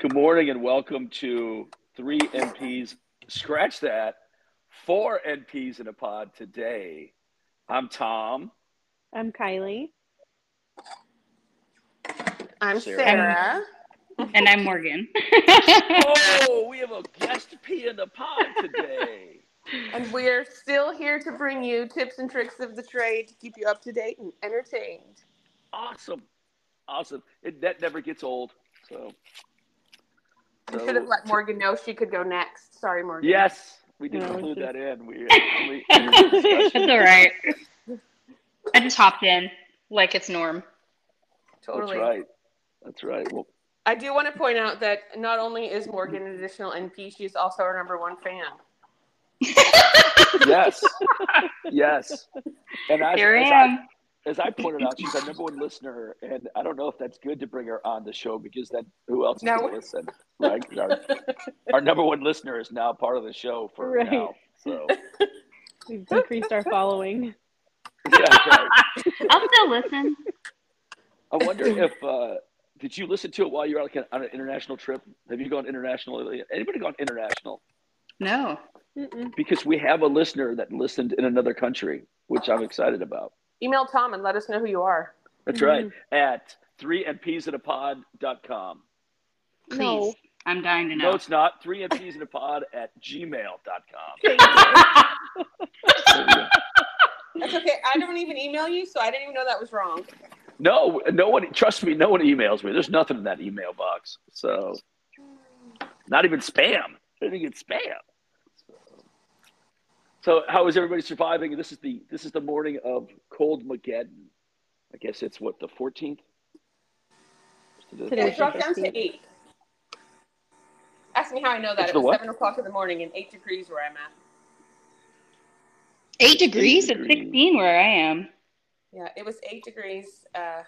Good morning and welcome to three NPs. Scratch that. Four NPs in a pod today. I'm Tom. I'm Kylie. I'm Sarah. Sarah. And I'm Morgan. Oh, we have a guest P in the pod today. And we're still here to bring you tips and tricks of the trade to keep you up to date and entertained. Awesome. Awesome. It, that never gets old. So, We so- should have let Morgan know she could go next. Sorry, Morgan. Yes, we didn't No, include it's that in. We, we It's all right. I just hopped in like it's norm. Totally. That's right. That's right. Well, I do want to point out that not only is Morgan an additional NP, she's also our number one fan. yes, yes. And as, Here I as I pointed out, she's our number one listener, and I don't know if that's good to bring her on the show because then who else is No. going to listen? Right? Our, our number one listener is now part of the show for Right. now. So We've decreased our following. yeah, right. I'll still listen. I wonder if uh, did you listen to it while you were like on an international trip? Have you gone international? Anybody gone international? No. Mm-mm. Because we have a listener that listened in another country, which I'm excited about. Email Tom and let us know who you are. That's right. Mm-hmm. At 3mpsinapod.com. Please. No. I'm dying to know. No, it's not. 3mpsinapod at gmail.com. That's okay. I don't even email you, so I didn't even know that was wrong. No, no one, trust me, no one emails me. There's nothing in that email box. So, not even spam. I didn't get spam. So, how is everybody surviving? This is the this is the morning of Cold Mageddon. I guess it's what the 14th. Today It is dropped down to eight. Ask me how I know that. It's It was what? seven o'clock in the morning and eight degrees where I'm at. Eight degrees? degrees. It's 16 where I am. Yeah, it was eight degrees, uh,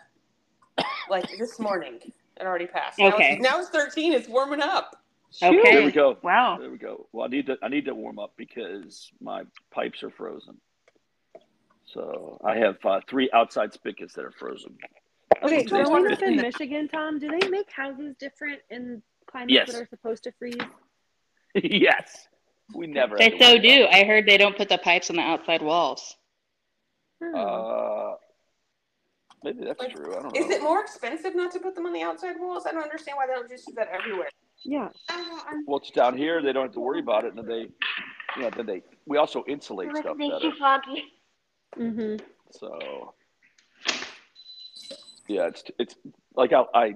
like this morning. It already passed. Now Okay. it's, now it's thirteen. It's warming up. Okay. There we go. Wow. There we go. Well, I need to I need to warm up because my pipes are frozen. So I have uh, three outside spigots that are frozen. Okay, so growing the up in Michigan, Tom, do they make houses different in climates Yes. that are supposed to freeze? yes, we never. They had so worry do. I heard they don't put the pipes on the outside walls. Hmm. Uh, maybe that's Like, true. I don't know. Is it more expensive not to put them on the outside walls? I don't understand why they don't just do that everywhere. yeah. Well, it's down here. They don't have to worry about it, and then they, you know, then they. We also insulate stuff better. Mm-hmm. So, yeah, it's it's like I, I,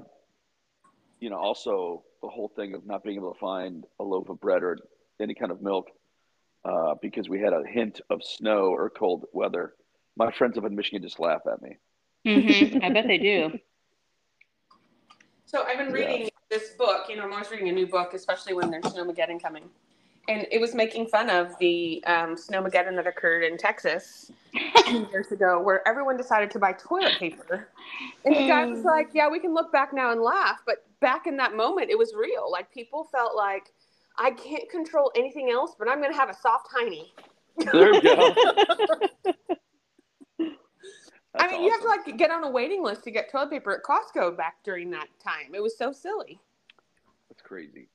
you know, also the whole thing of not being able to find a loaf of bread or any kind of milk uh, because we had a hint of snow or cold weather. My friends up in Michigan just laugh at me. Hmm I bet they do. So I've been Yeah. reading this book. You know, I'm always reading a new book, especially when there's snowmageddon coming. And it was making fun of the um, snowmageddon that occurred in Texas years ago, where everyone decided to buy toilet paper. And the guy was like, "Yeah, we can look back now and laugh, but back in that moment, it was real. Like people felt like." I can't control anything else, but I'm going to have a soft tiny. There we go. I That's mean, you have to like get on a waiting list to get toilet paper at Costco back during that time. It was so silly. That's crazy.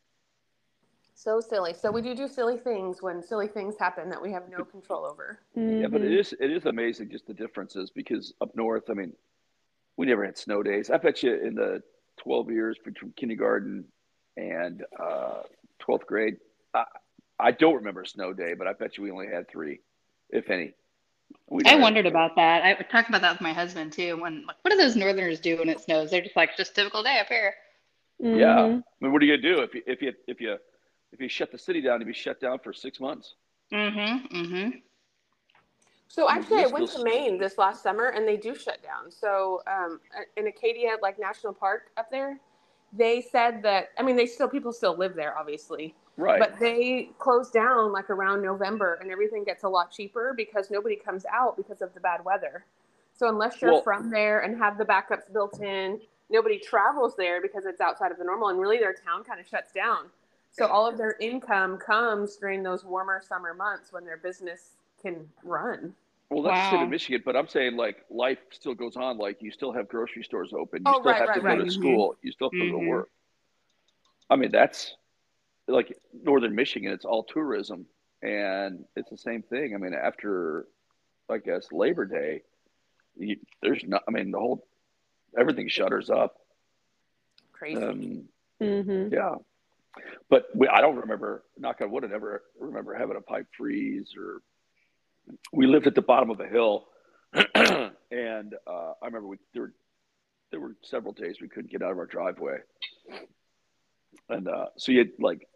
So silly. So we do do silly things when silly things happen that we have no control over. Yeah, but it is it is amazing just the differences because up north, I mean, we never had snow days. I bet you in the twelve years between kindergarten and uh, twelfth grade, I, I don't remember a snow day, but I bet you we only had three, if any. We I wondered snow. about that. I talked about that with my husband too. When like, what do those northerners do when it snows? They're just like just typical day up here. Yeah, I mean, what are you gonna do if you if you if you if you shut the city down? You'd be shut down for six months. Mm-hmm. Mm-hmm. So actually, I Yes, went to Maine this last summer, and they do shut down. So um, in Acadia, like National Park up there, they said that. I mean, they still people still live there, obviously, Right. but they close down like around November, and everything gets a lot cheaper because nobody comes out because of the bad weather. So unless you're Well- from there and have the backups built in, nobody travels there because it's outside of the normal, and really their town kind of shuts down. So all of their income comes during those warmer summer months when their business can run. Well, that's the state of Michigan, but I'm saying like life still goes on. Like you still have grocery stores open. You Oh, still right, have right, to go right. to Mhm. school. You still have to go to Mhm. work. I mean, that's like northern Michigan. It's all tourism, and it's the same thing. I mean, after I guess Labor Day, you, there's not. I mean, the whole everything shutters up. Crazy. Um, Mm-hmm. yeah, but we, I don't remember. Knock on wood, I never remember having a pipe freeze or. We lived at the bottom of a hill, and uh, I remember we there were there were several days we couldn't get out of our driveway, and uh, so you had like,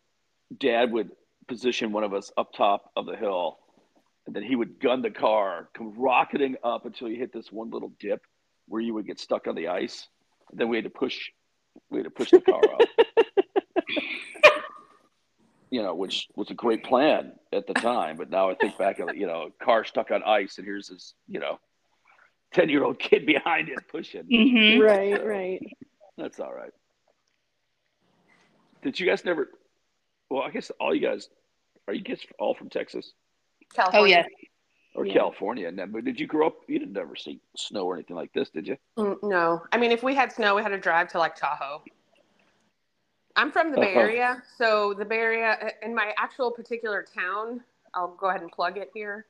Dad would position one of us up top of the hill, and then he would gun the car, come rocketing up until you hit this one little dip where you would get stuck on the ice. And then we had to push, we had to push the car up. you know, which was a great plan at the time. But now I think back of you know, car stuck on ice, and here's this you know, ten year old kid behind it pushing. hmm Right, right. That's all right. Did you guys never? Well, I guess all you guys are you guys all from Texas California. Oh California. yeah. or Yeah. California? And then, but did you grow up? You didn't ever see snow or anything like this, did you? Mm, No, I mean, if we had snow, we had to drive to like Tahoe. I'm from the Bay Uh-huh. Area, so the Bay Area, in my actual particular town, I'll go ahead and plug it here.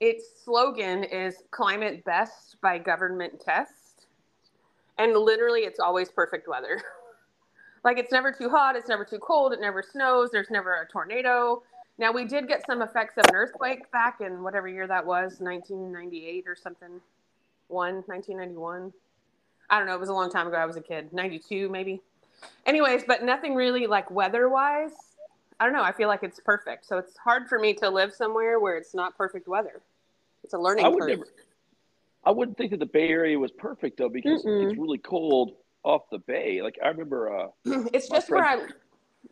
Its slogan is "Climate Best by Government Test," and literally, it's always perfect weather. like it's never too hot, it's never too cold, it never snows, there's never a tornado. Now we did get some effects of an earthquake back in whatever year that was, 1998 or something. One, 1991. I don't know. It was a long time ago. I was a kid. 92, maybe. Anyways, but nothing really like weather wise. I don't know. I feel like it's perfect. So it's hard for me to live somewhere where it's not perfect weather. It's a learning I would curve. never. I wouldn't think that the Bay Area was perfect though, because Mm-mm. it's really cold off the bay. Like I remember, uh, it's My just where I,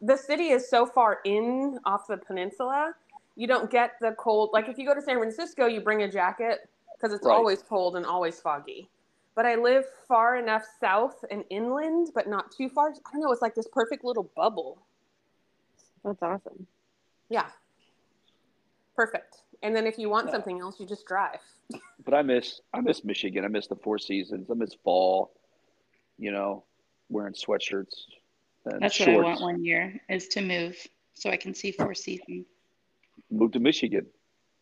the city is so far in off the peninsula, you don't get the cold. Like if you go to San Francisco, you bring a jacket because it's Right. always cold and always foggy. But I live far enough south and inland, but not too far. I don't know. It's like this perfect little bubble. That's awesome. Yeah. Perfect. And then if you want Yeah. something else, you just drive. but I miss I miss Michigan. I miss the Four Seasons. I miss fall. You know, wearing sweatshirts and That's shorts. what I want one year is to move so I can see Four Seasons. Move to Michigan.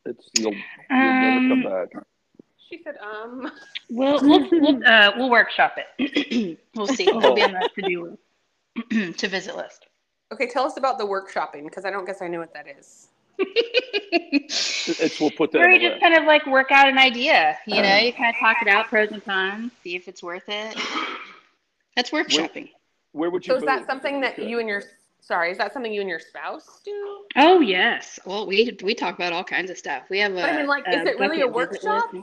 It's you'll you'll never come Um, back. She said, um, We'll we'll we'll, uh, we'll workshop it. we'll see. It'll be on the to do list to visit list. okay, tell us about the workshopping because I don't guess I know what that is. It's we'll put that Where you just list. kind of like work out an idea, you know, you kind of talk it out, pros and cons, see if it's worth it. That's workshopping. Where would you? So is that something that you and your sorry, is that something you and your spouse do? Oh yes. Well, we we talk about all kinds of stuff. We have a. But I mean, like, is it really a workshop?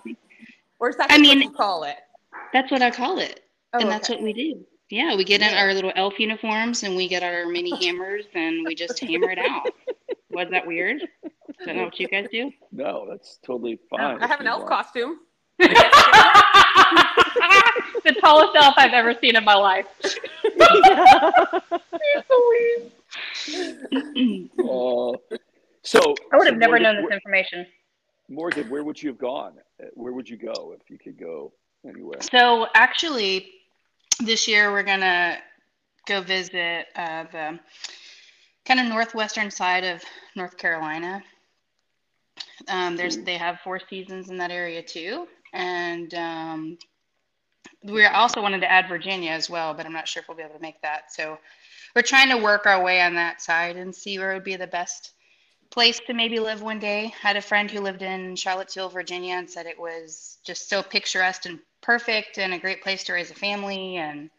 Or is that I mean- what you call it? That's what I call it, Oh, and that's okay. what we do. Yeah, we get in our little elf uniforms and we get our mini hammers and we just hammer it out. Was that weird? Is that not what you guys do? No, that's totally fine. I have an elf costume. The tallest elf I've ever seen in my life. Uh, so I would so have never Morgan, known this where- information. Morgan, where would you have gone? Where would you go if you could go anywhere? So actually, this year we're gonna go visit uh, the kind of northwestern side of North Carolina. Um, there's they have four seasons in that area too, and um, we also wanted to add Virginia as well, but I'm not sure if we'll be able to make that. So we're trying to work our way on that side and see where would be the best place to maybe live one day. I had a friend who lived in Charlottesville, Virginia, and said it was just so picturesque and perfect and a great place to raise a family. And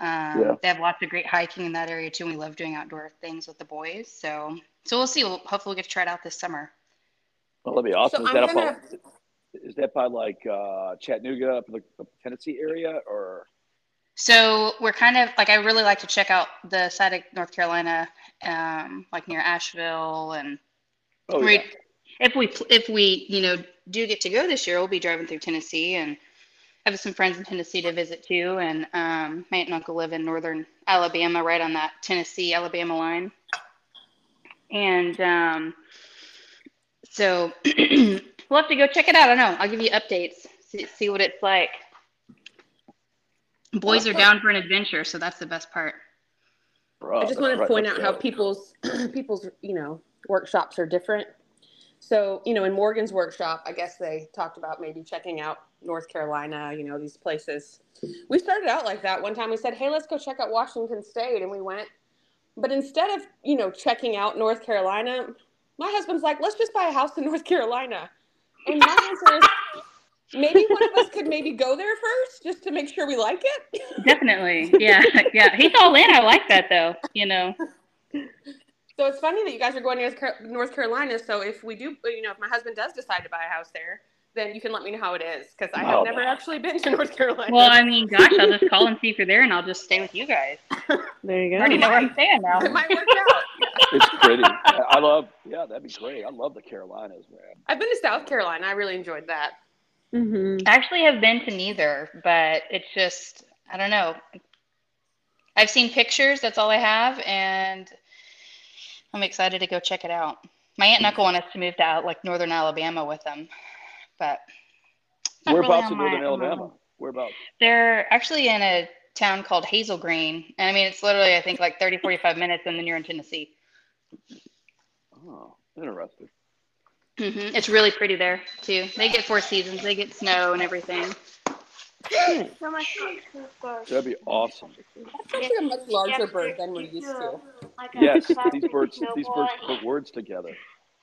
um, Yeah. they have lots of great hiking in that area too. And we love doing outdoor things with the boys. So, so we'll see. We'll, hopefully, we'll get to try it out this summer. Well, that'd be awesome. So is, I'm that gonna- up, is that by like uh, Chattanooga, up in the Tennessee area, or? So we're kind of like I really like to check out the side of North Carolina, um, like near Asheville, and oh yeah, if we if we you know do get to go this year, we'll be driving through Tennessee, and I have some friends in Tennessee to visit too. And um, my aunt and uncle live in northern Alabama, right on that Tennessee Alabama line, and um, so we'll have to go check it out. I don't know. I'll give you updates, see, see what it's like. Boys are down for an adventure, so that's the best part. for us. I just wanted to Right, point out how people's people's you know workshops are different. So you know, in Morgan's workshop, I guess they talked about maybe checking out North Carolina. You know, these places. We started out like that. One time we said, "Hey, let's go check out Washington State," and we went. But instead of you know checking out North Carolina, my husband's like, "Let's just buy a house in North Carolina." And my answer is, maybe one of us could maybe go there first, just to make sure we like it. Definitely. Yeah. Yeah. He's all in. I like that though. You know. So it's funny that you guys are going to North Carolina. So if we do, you know, if my husband does decide to buy a house there, then you can let me know how it is because I have Oh. never actually been to North Carolina. Well, I mean, gosh, I'll just call and see if you're there, and I'll just stay with you guys. There you go. I already know where I'm staying now. it might work out. It's pretty. I I love. Yeah, that'd be great. I love the Carolinas, man. I've been to South Carolina. I really enjoyed that. hmm I actually have been to neither, but it's just I don't know. I've seen pictures. That's all I have, and I'm excited to go check it out. My aunt and uncle want us to move to out like northern Alabama with them, but it's not really Whereabouts on in northern on my- Alabama? Whereabouts? They're actually in a town called Hazel Green, and I mean it's literally I think like 30, 45 minutes, and then you're in Tennessee. Oh, interesting. hmm It's really pretty there too. They get four seasons. They get snow and everything. That'd be awesome. It's actually a much larger bird than we're used to. Yes, these birds. These birds put words together.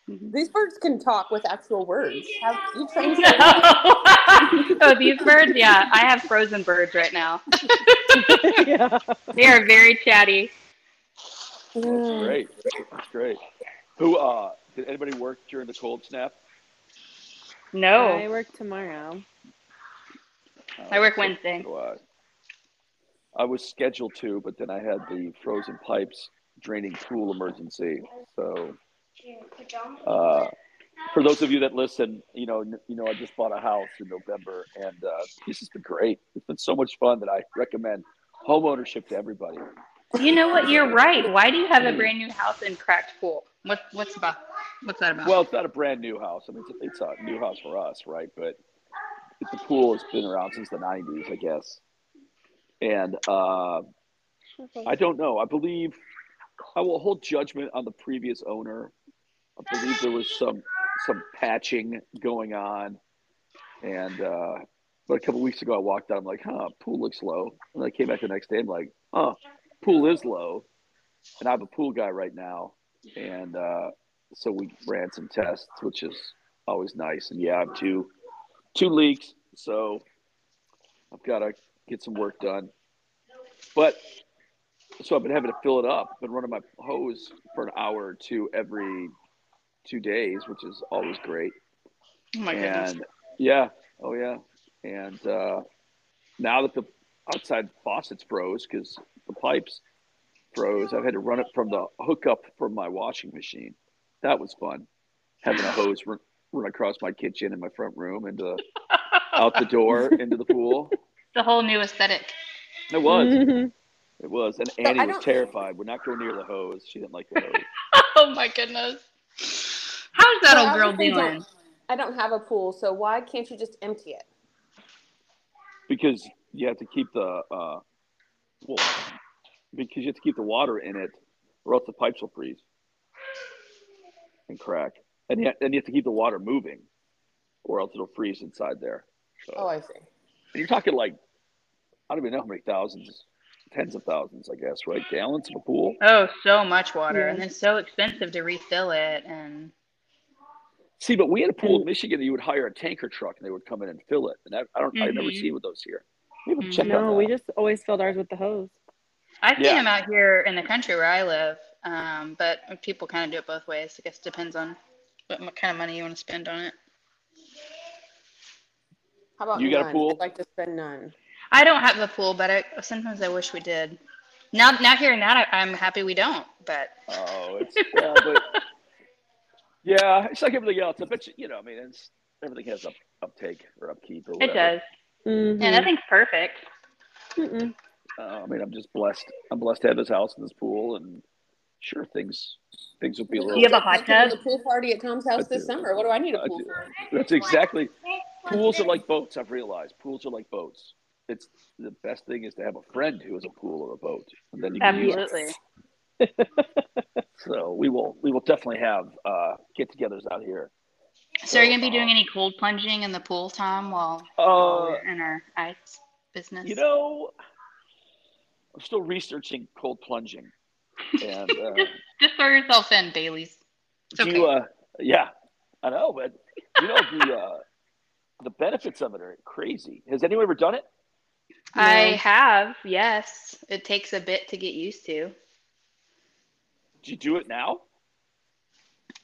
These birds can talk with actual words. Have you trained No. oh, these birds? Yeah, I have frozen birds right now. yeah. They are very chatty. That's great. That's great. Who? Uh, did anybody work during the cold snap? No. I work tomorrow. Uh, I work so- Wednesday. so I, I was scheduled to, but then I had the frozen pipes draining pool emergency. So, uh, for those of you that listen, you know, you know, I just bought a house in November, and uh, this has been great. It's been so much fun that I recommend home ownership to everybody. You know what? You're right. Why do you have a brand new house and cracked pool? What what's about what's that about? Well, it's not a brand new house. I mean, it's a, it's a new house for us, right? But the pool has been around since the '90s, I guess. And uh, I don't know. I believe I will hold judgment on the previous owner. I believe there was some some patching going on, and uh, but a couple weeks ago I walked out. I'm like, huh, pool looks low. And I came back the next day. I'm like, huh, pool is low. And I have a pool guy right now, and uh, so we ran some tests, which is always nice. And yeah, I have two two leaks, so I've got to get some work done. But so I've been having to fill it up. Been running my hose for an hour or two every two days, which is always great. oh my goodness. and yeah, oh yeah, and uh, now that the outside faucets froze because the pipes froze, I've had to run it from the hookup from my washing machine. That was fun, having a hose run, run across my kitchen and my front room and uh, out the door into the pool. the whole new aesthetic. It was, Mhm. it was, and Annie was don't- terrified. Would not go near the hose. She didn't like the hose. Oh my goodness. How's that So old girl obviously doing? don't- I don't have a pool, so why can't you just empty it? because you have to keep the uh, well, because you have to keep the water in it, or else the pipes will freeze and crack, and you, and you have to keep the water moving, or else it'll freeze inside there. So, Oh, I see. and you're talking like I don't even know how many thousands, tens of thousands, I guess, right? Gallons of a pool. Oh, so much water, and Yeah. then so expensive to refill it. And See, but we had a pool in Michigan that you would hire a tanker truck and they would come in and fill it, and I, I don't, I've never seen with those here. We haven't checked on No, we just always filled ours with the hose. I see Yeah. them out here in the country where I live, um, but people kind of do it both ways. I guess it depends on what, what kind of money you want to spend on it. How about You got a pool? I'd like to spend none. I don't have a pool, but I, sometimes I wish we did. Now, now hearing that, I, I'm happy we don't. But Oh, it's yeah, but yeah, it's like everything else. I bet you, you know, I mean, it's everything has up uptake or upkeep or it does. Mhm. Yeah, nothing's perfect. Mm-mm. Uh, I mean, I'm just blessed. I'm blessed to have this house and this pool, and sure, things things will be a little. Do you have a hot Take it to tub? The pool party at Tom's house this summer. What do I need a pool for? That's exactly. Pools are like boats. I've realized pools are like boats. It's the best thing is to have a friend who has a pool or a boat, and then you can use it. Absolutely. so we will we will definitely have uh, get-togethers out here. So, are you gonna be doing any cold plunging in the pool, Tom, while, Uh, while we're in our ice business? You know, I'm still researching cold plunging, and uh, just, just throw yourself in, Bailey's. It's okay. you, uh, yeah, I know, but you know the uh, the benefits of it are crazy. Has anyone ever done it? I No. have, yes. It takes a bit to get used to. Do you do it now?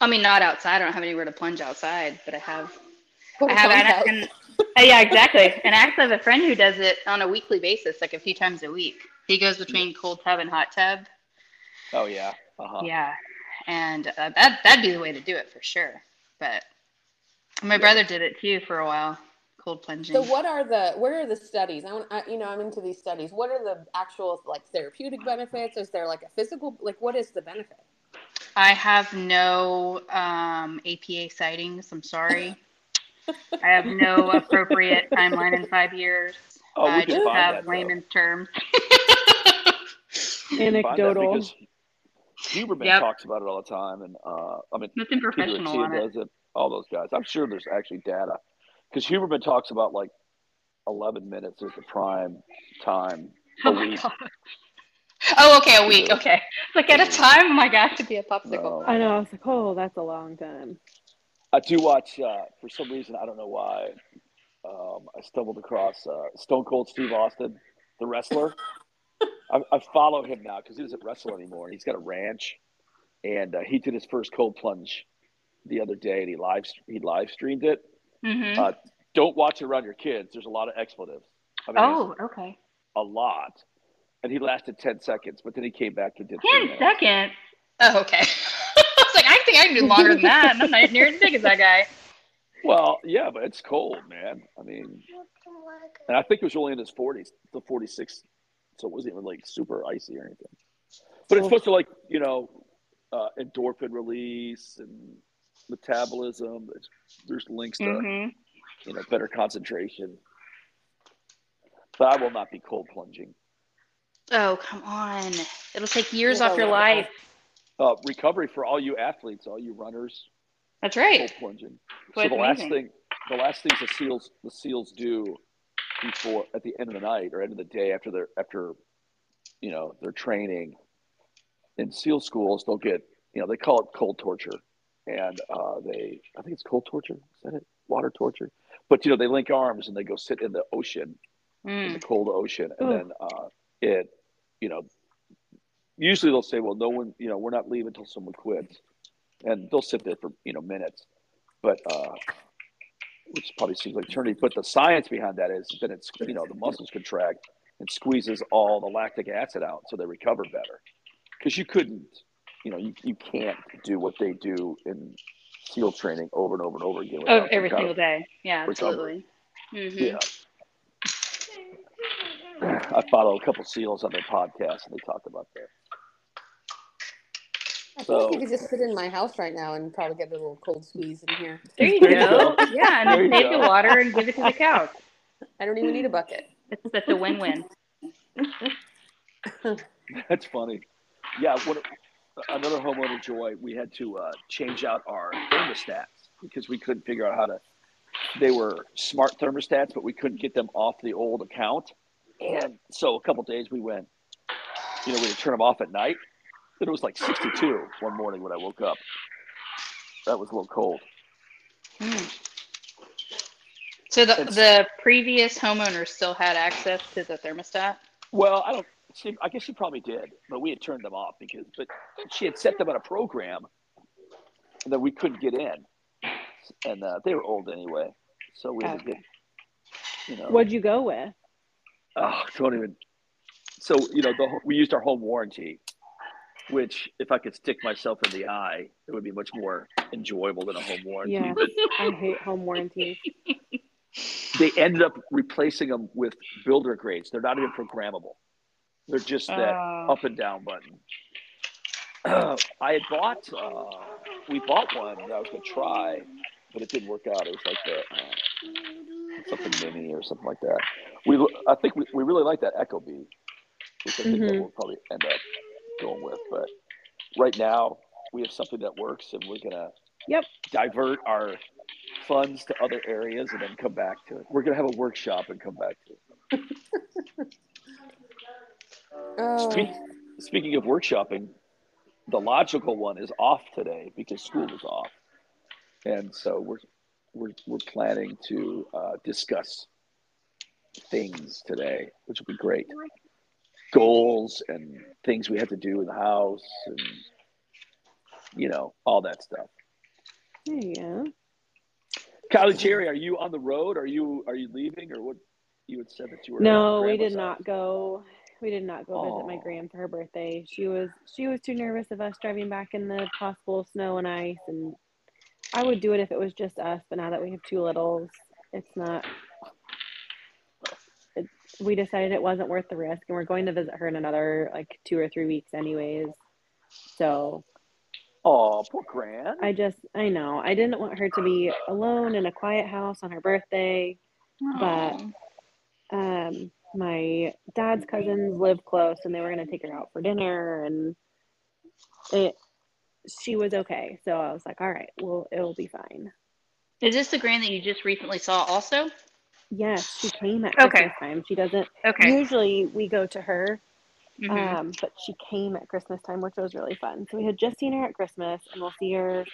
I mean, not outside. I don't have anywhere to plunge outside, but I have. What I have, a and, and, uh, yeah, exactly. And I actually have a friend who does it on a weekly basis, like a few times a week. He goes between cold tub and hot tub. Oh yeah. Uh-huh. Yeah, and uh, that that'd be the way to do it for sure. But my Yeah. brother did it too for a while, cold plunging. So what are the where are the studies? I want I, you know I'm into these studies. What are the actual like therapeutic benefits? Is there like a physical like what is the benefit? I have no um, APA citations. I'm sorry. I have no appropriate timeline in five years. Oh, we I can just find have that, layman's terms. We can find that Anecdotal. Huberman Yep. talks about it all the time, and uh, I mean Nothing professional on it. does it. All those guys. I'm sure there's actually data because Huberman talks about like 11 minutes is the prime time a Oh my week. God. Oh, okay, a week. Yeah. Okay. Like at a time, oh my gosh, to be a popsicle. No. I know. I was like, oh, that's a long time. I do watch uh, for some reason. I don't know why. Um, I stumbled across uh, Stone Cold Steve Austin, the wrestler. I, I follow him now because he doesn't wrestle anymore. He's got a ranch, and uh, he did his first cold plunge the other day, and he live he live streamed it. hmm Uh, don't watch it around your kids. There's a lot of expletives. I mean, oh, okay. a lot. And he lasted 10 seconds, but then he came back and did 10 seconds. Oh, okay. I was like, I think I can do longer than that. and I'm not near as big as that guy. Well, yeah, but it's cold, man. I mean, and I think it was only in his 40s, the 46, so it wasn't even like super icy or anything. But it's supposed to like, you know, uh, endorphin release and metabolism. There's, there's links to, hmm you know, better concentration. But I will not be cold plunging. Oh, come on. It'll take years off your life. Uh, recovery for all you athletes, all you runners, That's right. plunging. So the it's last thing, the last things the seals, the seals do before at the end of the night or end of the day after their after, you know, their training in SEAL schools, they'll get, you know, they call it cold torture, and uh, they, I think it's cold torture. Is that it? Water torture. But you know, they link arms and they go sit in the ocean, in Mm. the cold ocean, and Ugh. then uh, it, you know, usually they'll say, well, no one, you know, we're not leaving until someone quits, and they'll sit there for you know minutes, but uh, which probably seems like eternity. But the science behind that is that it's you know the muscles contract and squeezes all the lactic acid out, so they recover better. Because you couldn't, you know, you, you can't do what they do in SEAL training over and over and over again. Oh, every single day. Yeah, absolutely. hmm Yeah. I follow a couple SEALs on their podcast, and they talk about that. I feel like So- I could just sit in my house right now and probably get a little cold squeeze in here. There you go. go. Yeah, and There then you take go. the water and give it to the cow. I don't even need a bucket. That's, that's a win-win. That's funny. Yeah, what, another homeowner joy. We had to uh, change out our thermostats because we couldn't figure out how to. They were smart thermostats, but we couldn't get them off the old account. And so a couple days we went. You know, we would turn them off at night. And it was like 62 one morning when I woke up. That was a little cold. Mm. So the It's- the previous homeowner still had access to the thermostat. Well, I don't. She, I guess she probably did, but we had turned them off because. But she had set them on a program that we couldn't get in, and uh, they were old anyway, so we had to get. You know, What'd you go with? Oh, don't even. So you know, the, we used our home warranty, which if I could stick myself in the eye, it would be much more enjoyable than a home warranty. Yeah. But I hate home warranties. they ended up replacing them with builder grades. They're not even programmable. They're just that Oh. up and down button. I had bought, uh, we bought one that I was going to try, but it didn't work out. It was like the uh, something mini or something like that. We, I think we, we really like that ecobee, which I think that Mhm. we'll probably end up going with. But right now we have something that works, and we're gonna Yep. divert our funds to other areas and then come back to it. We're gonna have a workshop and come back to it. Oh. Speak, speaking of workshopping, the logical one is off today because school is off, and so we're we're we're planning to uh, discuss things today, which will be great. Goals and things we have to do in the house, and you know all that stuff. There you go. Kylie Cherry, are you on the road? Are you are you leaving, or what? You had said that you were. No, we did house. not go. We did not go visit my gram for her birthday. She was she was too nervous of us driving back in the possible snow and ice, and I would do it if it was just us. But now that we have two littles, it's not. It, we decided it wasn't worth the risk, and we're going to visit her in another like two or three weeks, anyways. So Oh, poor Gran. I just I know I didn't want her to be alone in a quiet house on her birthday. But- um my dad's cousins live close and they were going to take her out for dinner and it she was okay so i was like all right well it'll be fine is this the grand that you just recently saw also? yes she came at Okay. christmas time she doesn't Okay. usually we go to her Mhm. um but she came at christmas time which was really fun so we had just seen her at christmas and we'll see her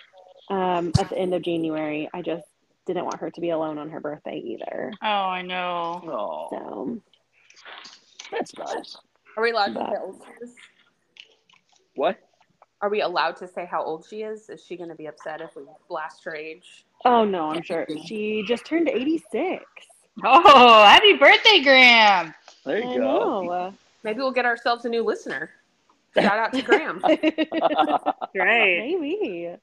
um at the end of january i just didn't want her to be alone on her birthday either oh, I know. Oh, so that's nice. Are we allowed to But- say how old she is? What? Are we allowed to say how old she is? Is she going to be upset if we blast her age? oh no i'm sure she just turned 86 Oh, happy birthday, Graham! There you I go. know. Maybe we'll get ourselves a new listener. Shout out to Graham. Right. Maybe.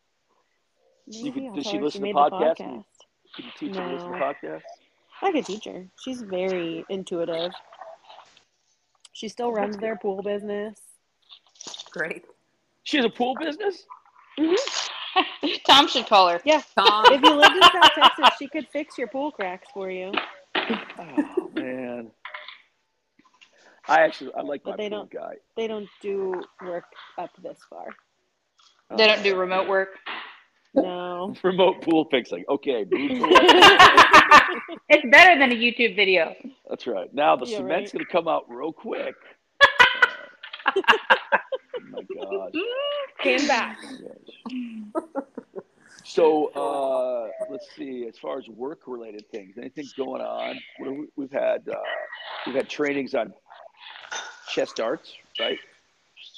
You could- does she tell her listen to podcasts? podcast. Can you teach her to listen to No. podcasts? I could teach her. She's very intuitive. She still runs their pool business. Great. She has a pool business? Mm-hmm. Tom should call her. Yeah. Tom, If you lived in South Texas, she could fix your pool cracks for you. Oh man. I actually I like But my they pool don't- guy. They don't do work up this far. They don't do remote work. No. remote pool fixing. Okay, it's better than a YouTube video. That's right. Now the Yeah, cement's right. gonna come out real quick. Uh, My gosh. stand back. So uh, let's see. As far as work-related things, anything going on? We, we've had uh, we've had trainings on chest darts, right?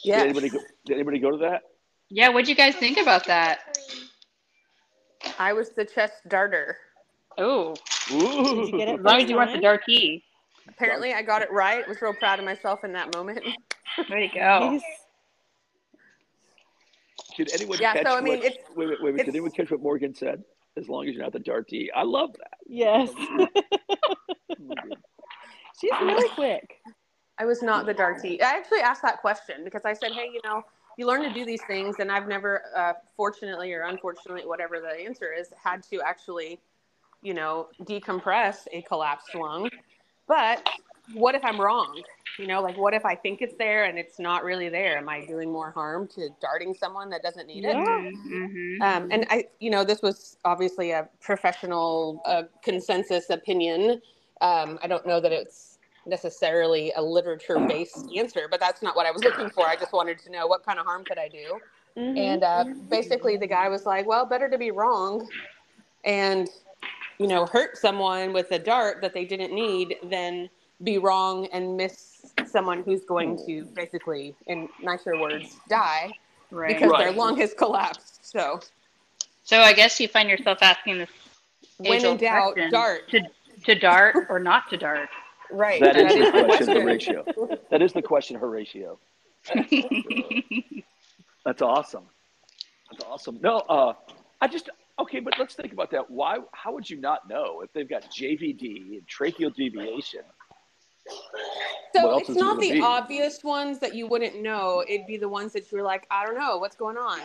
Did anybody go, did anybody go to that? Yeah, what'd you guys think about that? I was the chest darter. Oh, Did you get it as long as you weren't the Time? darky. Apparently, I got it right. I Was real proud of myself in that moment. There you go. Nice. Did anyone Yeah, catch so, I mean, what, it's- wait, wait, wait, wait. Did anyone catch what Morgan said? As long as you're not the darty. I love that. Yes. She's really quick. I was not the darky. I actually asked that question because I said, hey, you know, you learn to do these things, and I've never, uh, fortunately or unfortunately, whatever the answer is, had to actually, you know, decompress a collapsed lung. But what if I'm wrong? You know, like what if I think it's there and it's not really there? Am I doing more harm to darting someone that doesn't need it? Yeah. Mm-hmm. Um, and I, you know, this was obviously a professional uh, consensus opinion. Um, I don't know that it's necessarily a literature based answer, but that's not what I was looking for. I just wanted to know what kind of harm could I do. Mhm. And uh, basically, the guy was like, well, better to be wrong and, you know, hurt someone with a dart that they didn't need than be wrong and miss someone who's going to basically, in nicer words, die Right. because their lung has collapsed. So, So I guess you find yourself asking this when in doubt, dart. to to dart or not to dart. Right. That is That the is the question, question. Horatio. That is the question, Horatio. That's awesome. That's awesome. No, uh, I just okay, but let's think about that. Why? How would you not know if they've got JVD and tracheal deviation? What So it's is it not the be? obvious ones that you wouldn't know. It'd be the ones that you're like, I don't know, what's going on.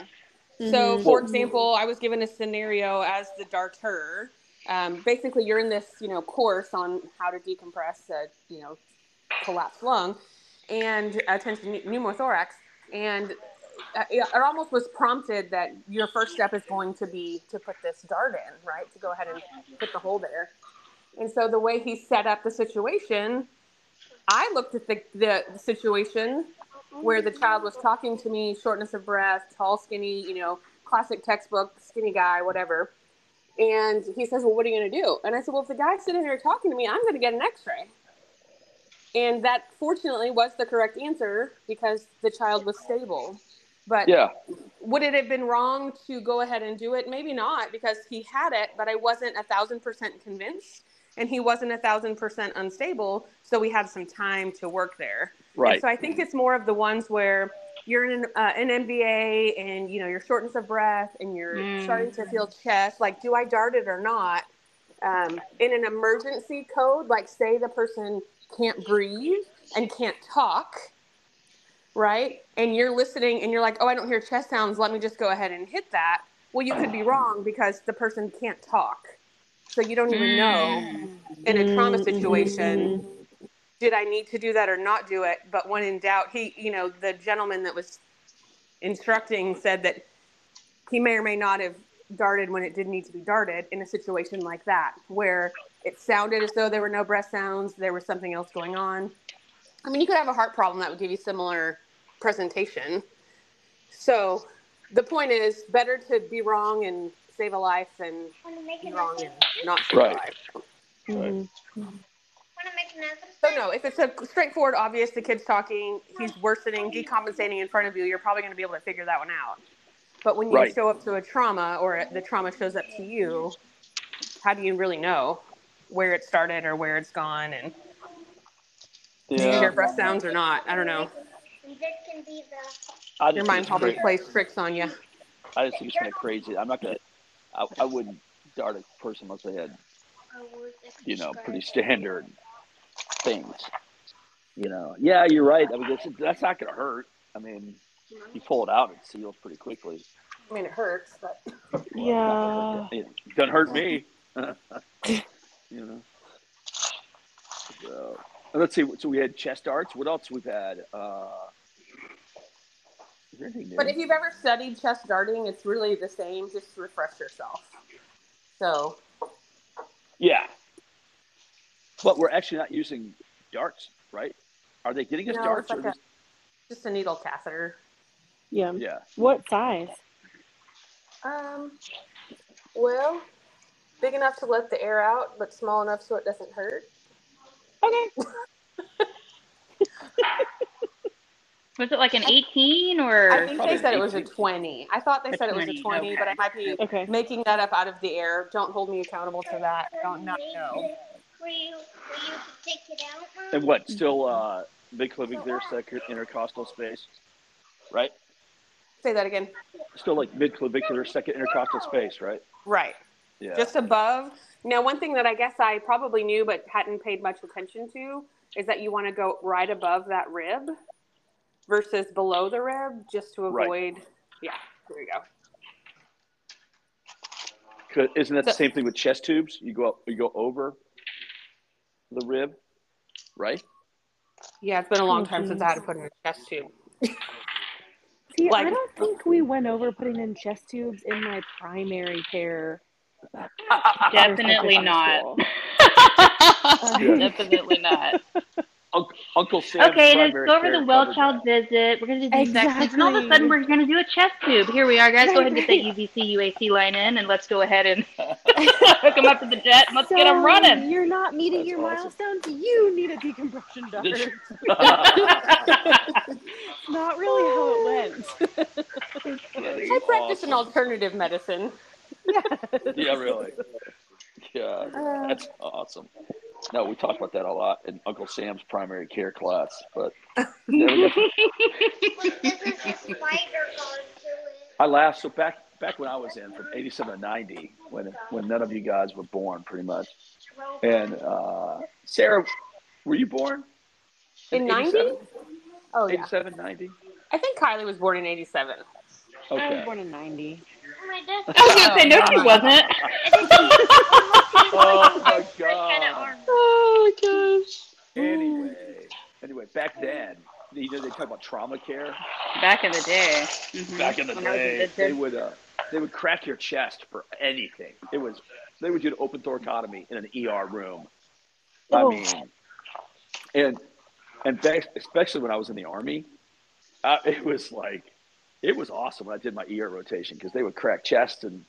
So, Mhm. for Well- example, I was given a scenario as the darter. Um, basically, you're in this, you know, course on how to decompress a, you know, collapsed lung and a tension pneumothorax, and uh, it it almost was prompted that your first step is going to be to put this dart in, right? To go ahead and put the hole there. And so the way he set up the situation, I looked at the, the, situation where the child was talking to me, shortness of breath, tall, skinny, you know, classic textbook, skinny guy, whatever. And he says, Well, what are you going to do? And I said, Well, if the guy's sitting there talking to me, I'm going to get an x ray. And that fortunately was the correct answer because the child was stable. But Yeah. would it have been wrong to go ahead and do it? Maybe not because he had it, but I wasn't a thousand percent convinced and he wasn't a thousand percent unstable. So we had some time to work there. And Right. so I think it's more of the ones where you're in an, uh, an MVA and you know your shortness of breath and you're Mm. starting to feel chest. Like, do I dart it or not? Um, in an emergency code, like say the person can't breathe and can't talk, right? And you're listening and you're like, oh, I don't hear chest sounds. Let me just go ahead and hit that. Well, you could be wrong because the person can't talk. So you don't even know in a trauma Mm, situation mhm. did I need to do that or not do it? But when in doubt, he, you know, the gentleman that was instructing said that he may or may not have darted when it didn't need to be darted in a situation like that, where it sounded as though there were no breath sounds, there was something else going on. I mean, you could have a heart problem that would give you similar presentation. So the point is better to be wrong and save a life than wrong and not save Right. a life. Mhm. So no, if it's a straightforward, obvious, the kid's talking, he's worsening, decompensating in front of you, you're probably going to be able to figure that one out. But when you Right. show up to a trauma or the trauma shows up to you, how do you really know where it started or where it's gone and do you hear breath sounds or not? I don't know. I just Your think mind it's probably cra- plays tricks on you. I just think it's kind of crazy. I'm not gonna. I, I wouldn't dart a person unless they had, you know, pretty standard things. You know. Yeah, you're right. I mean, that's, that's not gonna hurt. I mean, you pull it out, it seals pretty quickly. I mean, it hurts, but Yeah. It doesn't hurt me. you know. So, let's see. So we had chest darts. What else we've had? Uh, is there anything new? but if you've ever studied chest darting, it's really the same. Just refresh yourself. So Yeah. But we're actually not using darts, right? Are they getting us No, darts? it's or a- just, just a needle catheter. Yeah. yeah. What size? Um, well, big enough to let the air out, but small enough so it doesn't hurt. Okay. Was it like an 18 or? I think they said it was a 20. I thought they A said it was a 20, 20, but I might be Okay. making that up out of the air. Don't hold me accountable to that. I Don't not know. Were you, were you to take it out, Mom? And what? Still uh, midclavicular second intercostal space, right? Say that again. Still like midclavicular second intercostal space, right? Right. Yeah. Just above. Now, one thing that I guess I probably knew but hadn't paid much attention to is that you want to go right above that rib versus below the rib just to Right. avoid. Yeah, there you go. Isn't that the same thing with chest tubes? You go up, you go over the rib, right? Yeah, it's been a long time since I had to mm-hmm. put in a chest tube. See, Like- I don't think we went over putting in chest tubes in my primary care. Definitely not. Definitely not. Uncle, Uncle Sam's Okay, let's go over the well child that. visit. We're gonna do these vaccines, and all of a sudden we're gonna do a chest tube. Here we are, guys. Go ahead and get that right. UVC UAC line in, and let's go ahead and hook them up to the jet. And let's get them running. You're not meeting That's your awesome. milestones. You need a decompression doctor. It's not really how it went. That's I practice an alternative medicine. Yeah, really. Yeah, that's uh, awesome. No, we talked about that a lot in Uncle Sam's primary care class, but yeah, we got- Wait, this is a spider going to it. I laughed. So back back when I was in from '87 to '90, when when none of you guys were born, pretty much. And uh, Sarah, were you born In 90? 87? Oh, yeah. 87, 90? I think Kylie was born in 87. I was Okay. born in 90. My God. I was gonna say no, she wasn't. Oh my Kind of god. arm. Oh my gosh. Anyway, anyway, back then you know, they talk about trauma care. Back in the day. Mhm. Back in the When I was a day, they would uh, they would crack your chest for anything. It was they would do an open thoracotomy in an ER room. I Oh. mean, and and back, especially when I was in the army, uh, it was like it was awesome when I did my ER rotation because they would crack chests and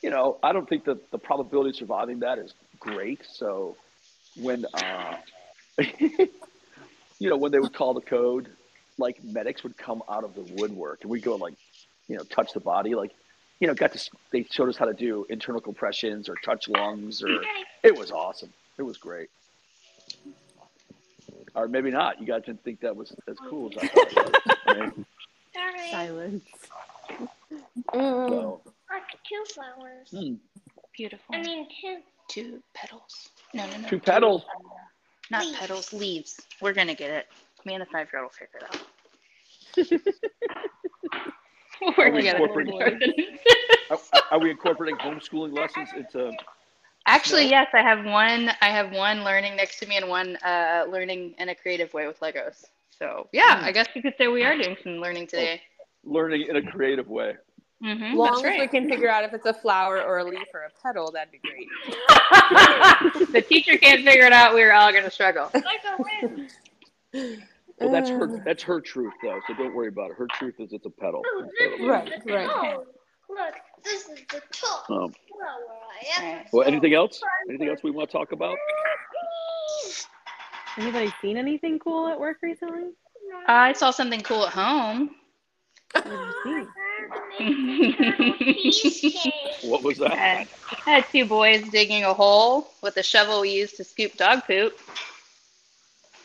you know I don't think that the probability of surviving that is great. So when uh, you know when they would call the code, like medics would come out of the woodwork and we'd go like you know touch the body like you know got to they showed us how to do internal compressions or touch lungs or it was awesome. It was great. Or maybe not. You guys didn't think that was as cool as I thought. It was. I mean, Sorry. Silence. Mm. so, Like two flowers. hmm, Beautiful. I mean, two. two petals. No, no, no. two petals. Not Leaves. petals, leaves. We're gonna get it. Me and the five year old will figure it out. we'll work Are we together. incorporating- Are, are we incorporating homeschooling lessons into? Actually, No? yes, I have one. I have one learning next to me and one uh, learning in a creative way with Legos. So yeah, Hmm. I guess you could say we are doing some learning today. learning in a creative way. Mm-hmm, Long that's as we can figure out if it's a flower or a leaf or a petal, that'd be great. the teacher can't figure it out. We're all gonna struggle. Like a ring. Well, that's Uh, her. That's her truth, though. So don't worry about it. Her truth is it's a petal. Oh, Right, right. top. Look, this is the top Um, flower I ever well, anything else? Anything else we want to talk about? Anybody seen anything cool at work recently? I saw something cool at home. What did you see? What was I that? had, I had two boys digging a hole with the shovel we used to scoop dog poop.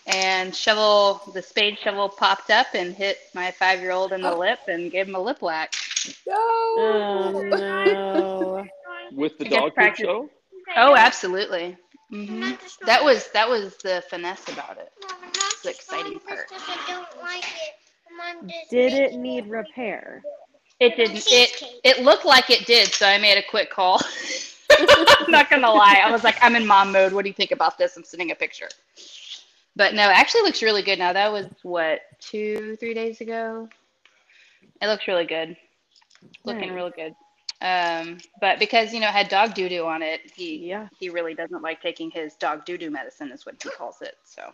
And shovel, the spade shovel popped up and hit my five year old in the oh. lip and gave him a lip whack. Oh No. no. With the I dog poop practice- show? Oh, absolutely. Hmm That was that was the finesse about it. Mom, the exciting part. I don't like it. Mom, Did it need repair? It didn't. It it looked like it did, so I made a quick call. I'm not gonna lie. I was like, I'm in mom mode. What do you think about this? I'm sending a picture. But no, it actually looks really good now. That was what two, three days ago. It looks really good. Looking Nice. real good. Um, but because you know it had dog doo doo on it, he Yeah. he really doesn't like taking his dog doo doo medicine, is what he calls it. So,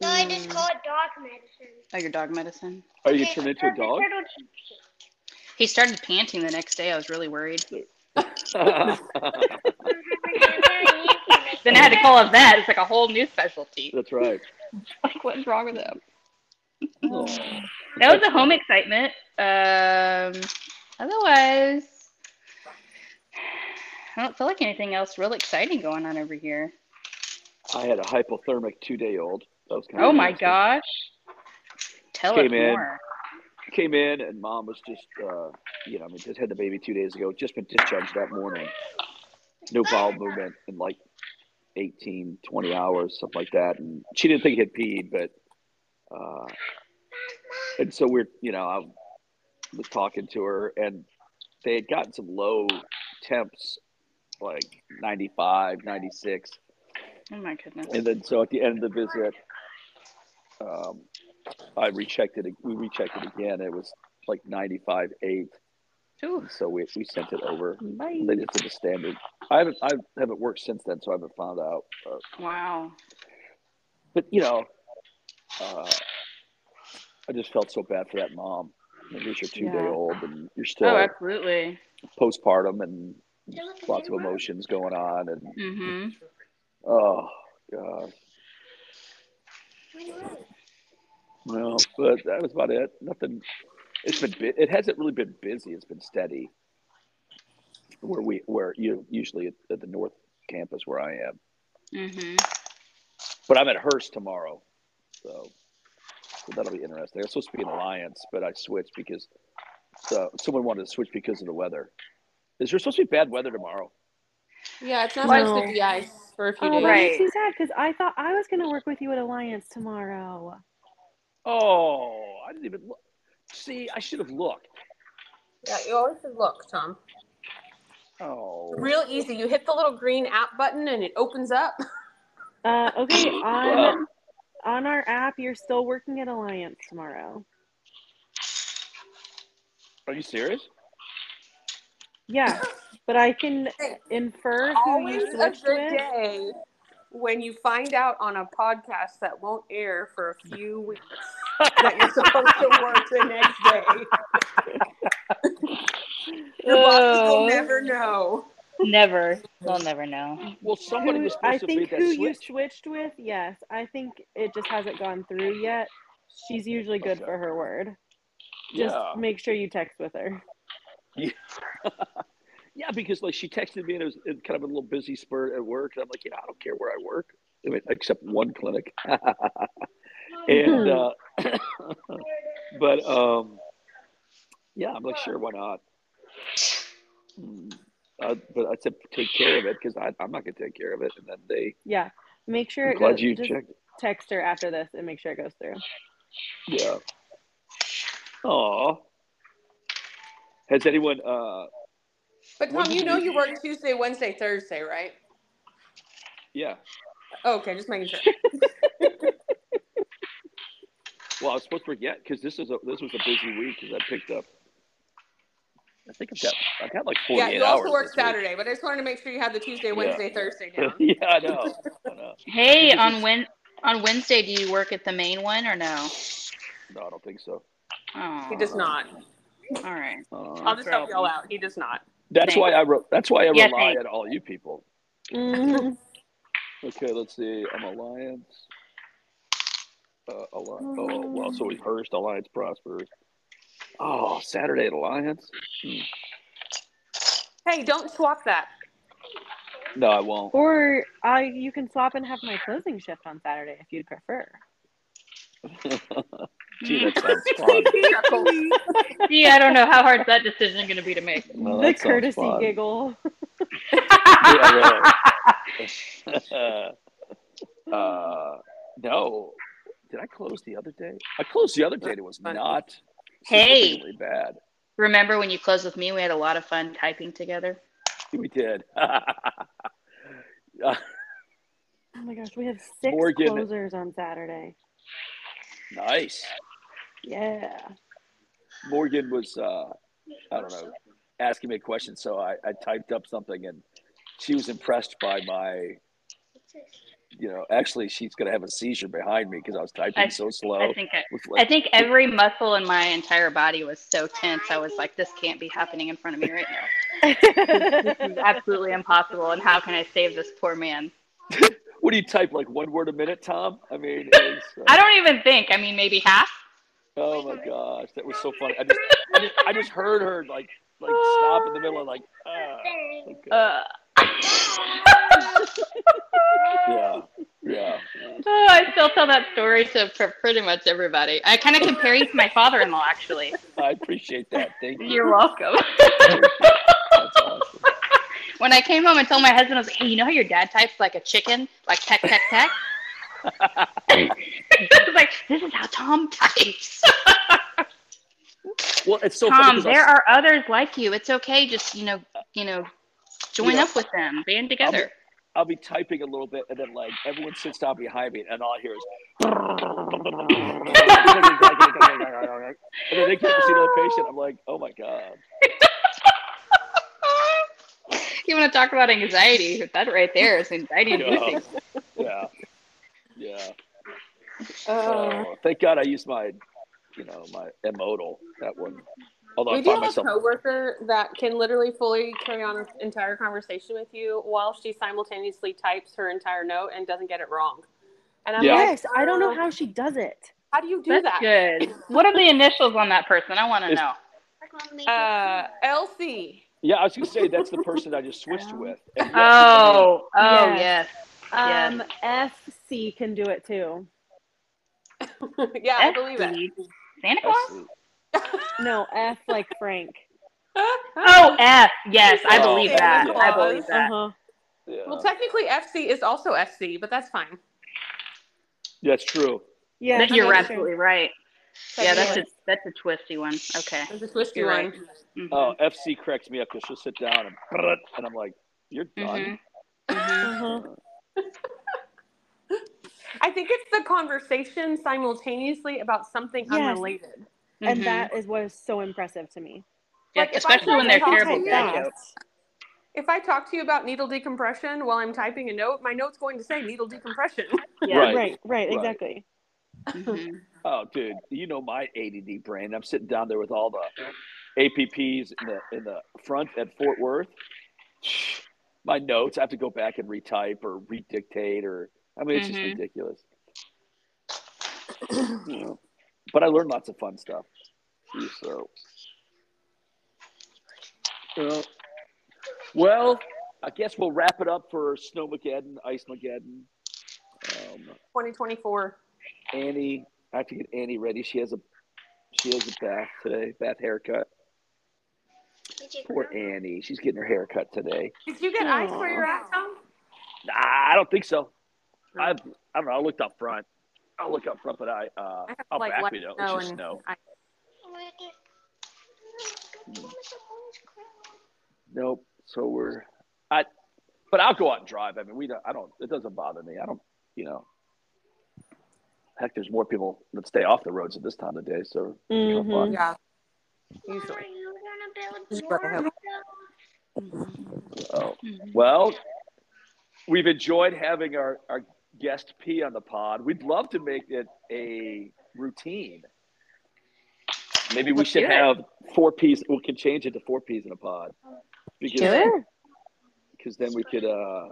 No, I just Mm. call it dog medicine. oh, your dog medicine. Are you Okay, turning into a dog? He started panting the next day. I was really worried. Then I had to call a vet. It's like a whole new specialty. That's right. Like, what's wrong with him? Oh. That was a home excitement. Um, otherwise, I don't feel like anything else real exciting going on over here. I had a hypothermic two-day-old. That was kind Oh my gosh. Tell Came us in. more. Came in and mom was just, uh, you know, I mean, just had the baby two days ago. Just been discharged that morning. No bowel movement in like 18, 20 hours, something like that. And she didn't think he had peed, but, uh, and so we're, you know, I was talking to her and they had gotten some low temps, like 95, 96. Oh my goodness. And then so at the end of the visit, um, I rechecked it. We rechecked it again. It was like 95, 8. Ooh. So we, we sent it over. Bye. They just did the standard. I haven't I haven't worked since then, so I haven't found out. Uh, Wow. but you know, uh, I just felt so bad for that mom. I mean, you're two day old and you're still Oh, absolutely. postpartum and lots of emotions going on and Mm-hmm. oh god. Well, but that was about it. Nothing. It's been. It hasn't really been busy. It's been steady. Where we, where you usually at, at the North Campus where I am, Mm-hmm. but I'm at Hurst tomorrow, so, so that'll be interesting. I'm supposed to be in Alliance, but I switched because so someone wanted to switch because of the weather. Is there supposed to be bad weather tomorrow? Yeah, it's not Well- supposed to be ice for a few Oh, days. that makes me sad because I thought I was gonna work with you at Alliance tomorrow. Oh, I didn't even look. See, I should have looked. Yeah, you always should look, Tom. Oh, Real easy. You hit the little green app button and it opens up. Uh, okay, Well. on on our app, you're still working at Alliance tomorrow. Are you serious? Yeah, but I can infer who Always you a good with. day when you find out on a podcast that won't air for a few weeks that you're supposed to work the next day. Your bosses will Oh. never know. Never. They'll never know. Well, somebody Who- was I supposed to think be who that you switch. switched with, yes. I think it just hasn't gone through yet. She's usually good Okay. for her word. Just Yeah. make sure you text with her. Yeah, yeah, because like she texted me and it was in kind of a little busy spurt at work. And I'm like, yeah, I don't care where I work, I mean, except one clinic. and uh, but um, yeah, I'm like, sure, why not? Hmm. Uh, but I said take care of it because I'm not gonna take care of it. And then they, Yeah. Make sure I'm it glad goes. you just checked. text her after this and make sure it goes through. Yeah. Oh. Has anyone? uh But Tom, you know you- you work Tuesday, Wednesday, Thursday, right? Yeah. Oh, okay, just making sure. Well, I was supposed to forget because this is a this was a busy week because I picked up. I think I've got I've got like forty Yeah, eight you hours. also work this week. Saturday, but I just wanted to make sure you had the Tuesday, Wednesday, Thursday down. yeah, I know. I know. Hey, on it's- Wed on Wednesday, do you work at the main one or no? No, I don't think so. Oh, He does not. All right. Uh, I'll just help y'all out. He does not. that's Thanks. why I wrote. That's why I Yeah, rely thanks. on all you people. Mhm. Okay, let's see. I'm Alliance. Uh, Alliance. Oh, well, so we Hurst Alliance Prosper. Oh, Saturday at Alliance. Hmm. Hey, don't swap that. No, I won't. Or I you can swap and have my closing shift on Saturday if you'd prefer. Gee, that sounds fun. Chuckles. Gee, I don't know how hard that decision going to be to make. Well, the courtesy fun. giggle. Yeah, really. uh, no. Did I close the other day? I closed the other day. It was not Hey. bad. Remember when you closed with me? We had a lot of fun typing together. We did. Oh my gosh, we have six Morgan. closers on Saturday. nice. Yeah. Morgan was, uh, I don't know, asking me a question. So I, I typed up something and she was impressed by my, you know, actually, she's going to have a seizure behind me because I was typing I- so slow. I think I, With I think every muscle in my entire body was so tense. I was like, this can't be happening in front of me right now. This is absolutely impossible. And how can I save this poor man? what do you type? Like one word a minute, Tom? I mean, uh, I don't even think. I mean, maybe half. Oh my gosh, that was so funny. I just, I just, I just heard her like, like stop in the middle of like, ah, okay. Uh, yeah, yeah. oh, I still tell that story to pr- pretty much everybody. I kind of compare you to my father-in-law, actually. I appreciate that. Thank you. You're welcome. That's awesome. when I came home and told my husband, I was like, "Hey, you know how your dad types like a chicken, like peck, peck, peck?" Like, "This is how Tom types." Well, it's so Tom, Tom, 'cause I there are others like you. It's okay. Just you know, you know, join Yeah. up with them, band together. I'll be typing a little bit, and then like everyone sits down behind me, and all I hear is, and then they to see the patient. I'm like, oh my god. you want to talk about anxiety? That right there is anxiety Yeah. inducing. Yeah, yeah. Uh, Oh, thank God I used my, you know, my M-modal that one. Although we I do find have myself a coworker that can literally fully carry on an entire conversation with you while she simultaneously types her entire note and doesn't get it wrong. And I'm Yeah. like, Yes, I don't know "Oh, how she does it. how do you do That's that? good. What are the initials on that person? I want to know. Uh, LC. Yeah, I was gonna say that's the person I just switched with. Yes, Oh, oh Yes. yes. Um, FC can do it too. yeah, I believe it. FC. Santa Claus? No, F like Frank. Oh, F. Yes, I Oh, believe that. Santa I believe that. Uh-huh. Yeah. Well, technically, FC is also FC, but that's fine. that's true. Yeah, That- You're that's true. absolutely right. Yeah, that's a that's a twisty one. Okay. It's a twisty You're one. right. Mhm. Oh, FC cracks me up because she'll sit down and and I'm like, you're done. Mhm. Mhm. I think it's the conversation simultaneously about something Yes. unrelated. And Mhm. that is what is so impressive to me. Yeah, like, if I especially when they're to terrible type dad fast. jokes. If I talk to you about needle decompression while I'm typing a note, my note's going to say needle decompression. Yeah. Right. Right, right, Right. exactly. Mhm. Oh, dude, you know my ADD brain. I'm sitting down there with all the APPs in the in the front at Fort Worth. My notes, I have to go back and retype or redictate, or I mean, it's Mhm. just ridiculous. You know, but I learned lots of fun stuff. So, well, I guess we'll wrap it up for Snowmageddon, Ice Mageddon. Um, 2024. Annie, I have to get Annie ready. She has a she has a bath today, bath haircut. Did Poor come? Annie, she's getting her haircut today. Did you get ice for your at, Tom? Nah, I don't think so. I I don't know. I looked up front. I'll look up front, but I uh I have to out like back let we it don't. It's just and snow. I, Where Nope. So we're I, but I'll go out and drive. I mean, we don't. I don't. It doesn't bother me. I don't. You know. Heck, there's more people that stay off the roads at this time of day. So it's kind of fun. Yeah. Usually. you gonna build Just what I your hope. house? Oh. Well, we've enjoyed having our, our guest P on the pod. We'd love to make it a routine. Maybe we Let's should have four P's. We can change it to four P's in a pod. Because, Sure. because then we could, uh,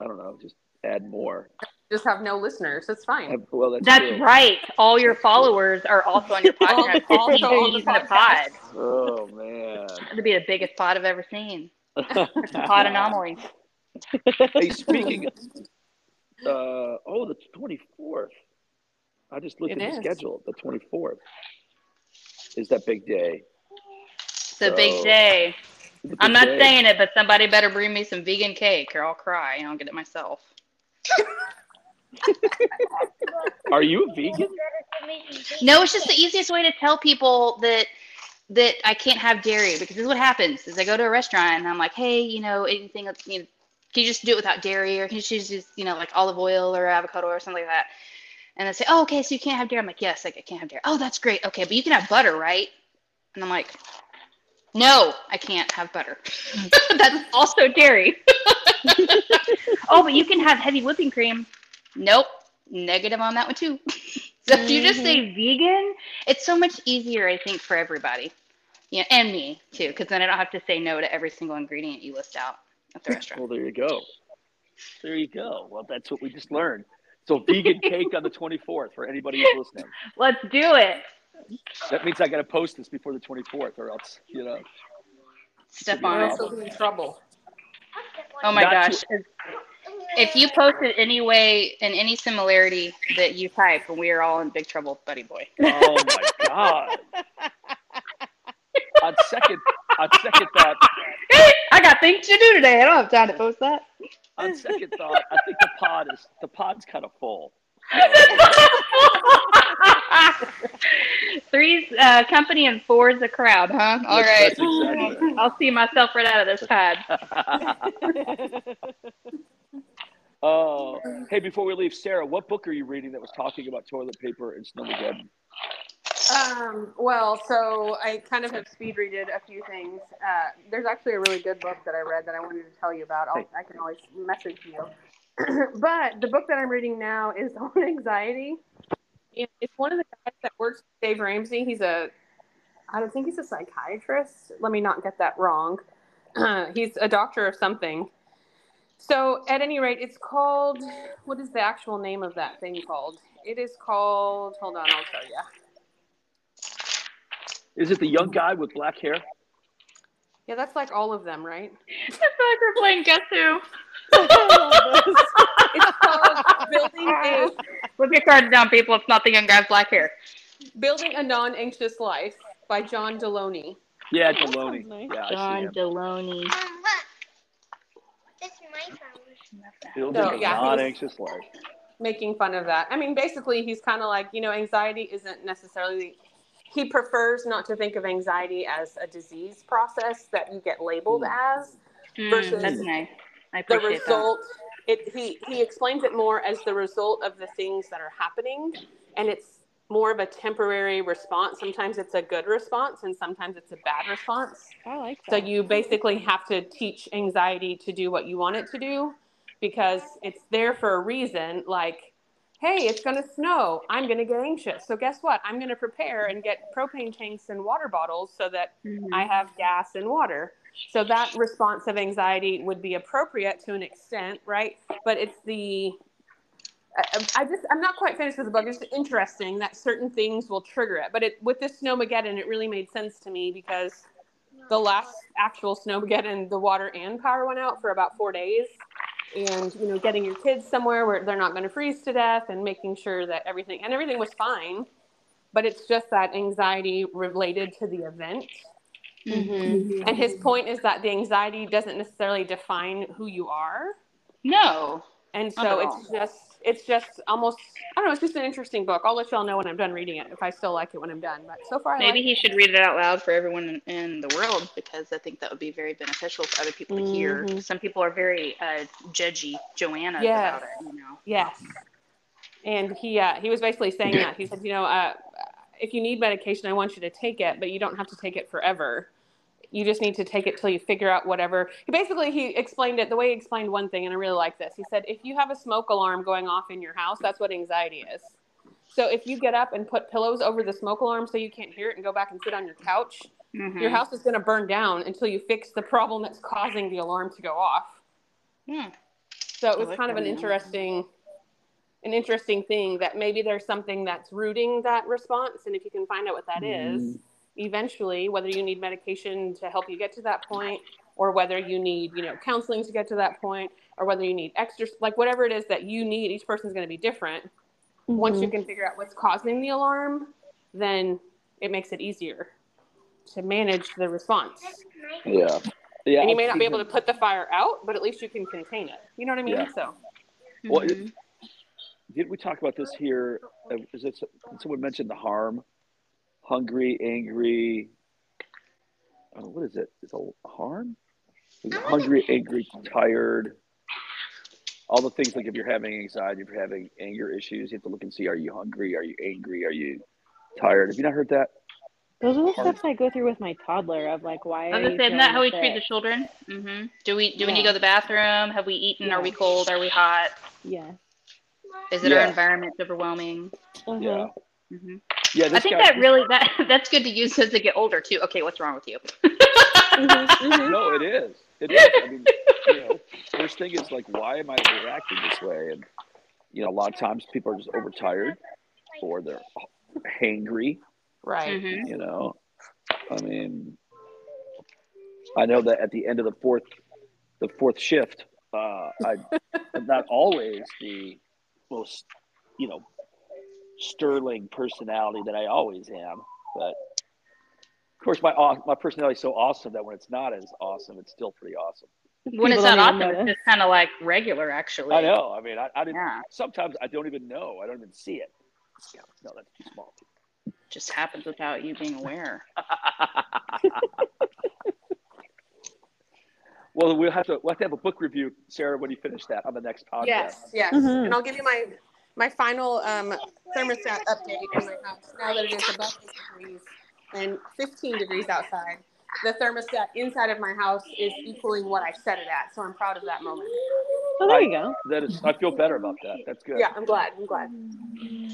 I don't know, just add more. Just have no listeners. That's fine. Have- well, that's, That's right. All your followers are also on your podcast. Also It's on the in a pod. Oh man. It'll be the biggest pod I've ever seen. It's a pod anomaly. hey, speaking. Uh, oh, the twenty fourth. I just looked It at the schedule. The twenty fourth is that big day. It's a big So- day. A I'm not day. saying it, but somebody better bring me some vegan cake or I'll cry and I'll get it myself. Are you a vegan? No, it's just the easiest way to tell people that that I can't have dairy because this is what happens is I go to a restaurant and I'm like, hey, you know, anything, you know, can you just do it without dairy or can you just use, you know, like olive oil or avocado or something like that? And they say, oh, okay, so you can't have dairy. I'm like, yes, like I can't have dairy. Oh, that's great. Okay, but you can have butter, right? And I'm like, no, I can't have butter. that's also dairy. oh, but you can have heavy whipping cream. Nope, negative on that one too. so if you just say mm-hmm. vegan, it's so much easier, I think, for everybody. Yeah, and me too, because then I don't have to say no to every single ingredient you list out at the restaurant. Well, there you go. There you go. Well, that's what we just learned. So, vegan cake on the 24th for anybody who's listening. Let's do it. That means I got to post this before the 24th, or else, you know. Step on it. we'll in trouble. Oh my Not gosh. If you post it any way in any similarity that you type, we are all in big trouble, buddy boy. Oh my god. on second, on second thought, I got things to do today. I don't have time to post that. on second thought, I think the pod is the pod's kind of full. Three's uh, company and four's a crowd, huh? All right. Exactly. I'll see myself right out of this pad. Oh, hey! Before we leave, Sarah, what book are you reading that was talking about toilet paper and snowmageddon? Um, well, so I kind of have speed readed a few things. Uh, there's actually a really good book that I read that I wanted to tell you about. I'll, I can always message you. but the book that I'm reading now is on anxiety. It's one of the guys that works with Dave Ramsey. He's a, I don't think he's a psychiatrist. Let me not get that wrong. he's a doctor of something. So, at any rate, it's called, what is the actual name of that thing called? It is called, hold on, I'll tell you. Is it the young guy with black hair? Yeah, that's like all of them, right? I feel like we're playing Guess Who. It's called building a Look your cards down, people. It's not the young guy with black hair. building a non-anxious life by John Delony. Yeah, Delony. nice. Yeah, John him. Delony. Um. This is my phone. Building So, a yeah, he non-anxious life. making fun of that. I mean, basically, he's kind of like, you know, anxiety isn't necessarily, he prefers not to think of anxiety as a disease process that you get labeled as. Mm, Versus that's nice. I The appreciate result it he he explains it more as the result of the things that are happening, and it's more of a temporary response. Sometimes it's a good response, and sometimes it's a bad response. I like that. So you basically have to teach anxiety to do what you want it to do because it's there for a reason. Like, hey, it's going to snow. I'm going to get anxious. So guess what? I'm going to prepare and get propane tanks and water bottles so that Mhm. I have gas and water. So that response of anxiety would be appropriate to an extent, right? But it's the I, I just I'm not quite finished with the book. It's interesting that certain things will trigger it. But it with this snowmageddon, it really made sense to me because the last actual snowmageddon, the water and power went out for about four days. And you know, getting your kids somewhere where they're not going to freeze to death, and making sure that everything and everything was fine, but it's just that anxiety related to the event. Mhm. And his point is that the anxiety doesn't necessarily define who you are. No. And so it's just it's just almost I don't know, it's just an interesting book. I'll let y'all know when I'm done reading it if I still like it when I'm done. But so far I Maybe like he should read it out loud for everyone in, in the world because I think that would be very beneficial for other people to hear. Mhm. Some people are very uh, judgy, Joanna, Yes. about it. You know. Yes. And he uh, he was basically saying that. He said, you know, uh, if you need medication, I want you to take it, but you don't have to take it forever. You just need to take it till you figure out whatever. He basically he explained it the way he explained one thing, and I really like this. He said, if you have a smoke alarm going off in your house, that's what anxiety is. So if you get up and put pillows over the smoke alarm so you can't hear it and go back and sit on your couch, Mhm. your house is going to burn down until you fix the problem that's causing the alarm to go off. Hmm. So it was like kind of an that. interesting, an interesting thing that maybe there's something that's rooting that response, and if you can find out what that is, eventually, whether you need medication to help you get to that point, or whether you need, you know, counseling to get to that point, or whether you need extra, like whatever it is that you need, each person's going to be different. Once you Mhm. can figure out what's causing the alarm, then it makes it easier to manage the response. Yeah. Yeah. and you may not be able to put the fire out, but at least you can contain it. You know what I mean? Yeah. So Well, it- Mhm. Did we talk about this here? Is Uh, it someone mentioned the harm? Hungry, angry. Oh, what is it? Is it harm? Is it hungry, angry, tired? All the things like if you're having anxiety, if you're having anger issues, you have to look and see: Are you hungry? Are you angry? Are you tired? Have you not heard that? Those are the steps I go through with my toddler of like, why I are was you gonna say, isn't that how we feeling treat the sick? children? hmm Do we do we need to go to the bathroom? Have we eaten? Are we cold? Are we hot? Yeah. Is it our Yeah. environment overwhelming? Uh-huh. Yeah, hmm yeah. I think guy, that really that that's good to use as they get older too. Okay, what's wrong with you? Mhm, mhm. no, it is. It is. I mean, you know, first thing is like, why am I reacting this way? And you know, a lot of times people are just overtired, or they're hangry. right. Mhm. You know, I mean, I know that at the end of the fourth, the fourth shift, uh, I, I'm not always the most, you know, sterling personality that I always am, but of course, my my personality is so awesome that when it's not as awesome, it's still pretty awesome. When it's People not don't awesome, it's just kind of like regular, actually. I know. I mean, I, I didn't. Yeah, Sometimes I don't even know. I don't even see it. No, that's too small. just happens without you being aware. well, we'll have to we'll have to have a book review, Sarah, when you finish that on the next podcast. Yes, yes. Mhm. And I'll give you my my final um, thermostat update in my house now that it is above 8 degrees and 15 degrees outside. The thermostat inside of my house is equaling what I set it at, so I'm proud of that moment. Oh, there you go. That is, I feel better about that. That's good. Yeah, I'm glad. I'm glad.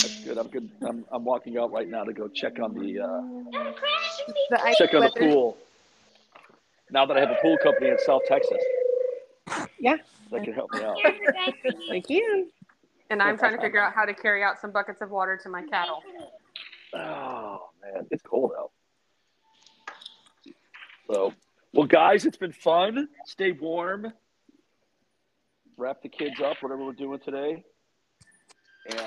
That's good. I'm good. I'm, I'm walking out right now to go check on the uh, The check on the pool. Now that I have a pool company in South Texas, Yeah. that can help me out. Thank you. And I'm trying to figure out how to carry out some buckets of water to my cattle. Oh man, it's cold out. So, well, guys, it's been fun. Stay warm. Wrap the kids up, whatever we're doing today,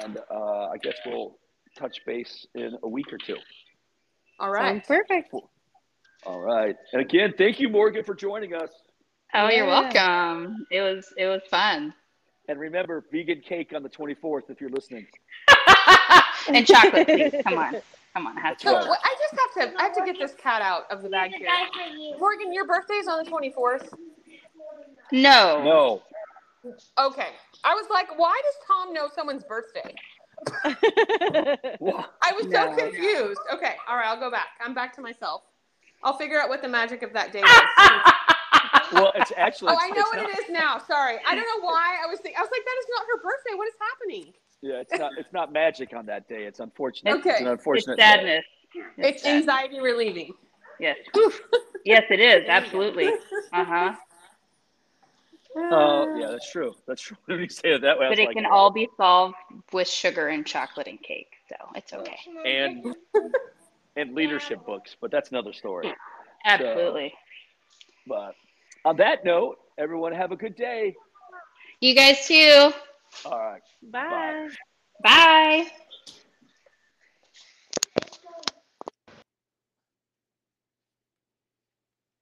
and uh, I guess we'll touch base in a week or two. All right. Sounds perfect. All right. And again, thank you, Morgan, for joining us. Oh, you're welcome. It was it was fun. And remember, vegan cake on the 24th if you're listening. and chocolate, please. Come on, come on. It has to So be. Right. I just have to I have to get this cat out of the bag here. Morgan, your birthday's on the 24th. No. No. Okay. I was like, why does Tom know someone's birthday? I was so No. confused. Okay. All right. I'll go back. I'm back to myself. I'll figure out what the magic of that day is. Well, it's actually. oh, I know what not- it is now. Sorry. I don't know why I was thinking. I was like, that is not her birthday. What is happening? Yeah, it's not. It's not magic on that day. It's unfortunate. Okay. It's an It's unfortunate. day. sadness. It's sadness. anxiety relieving. Yes. Yes, it is. Absolutely. Uh huh. Oh, yeah, that's true. That's true. When you say it that way, But it like, can all be solved with sugar and chocolate and cake. So it's okay. and and leadership books, but that's another story. Absolutely. But on that note, everyone have a good day. You guys too. All right. Bye. Bye.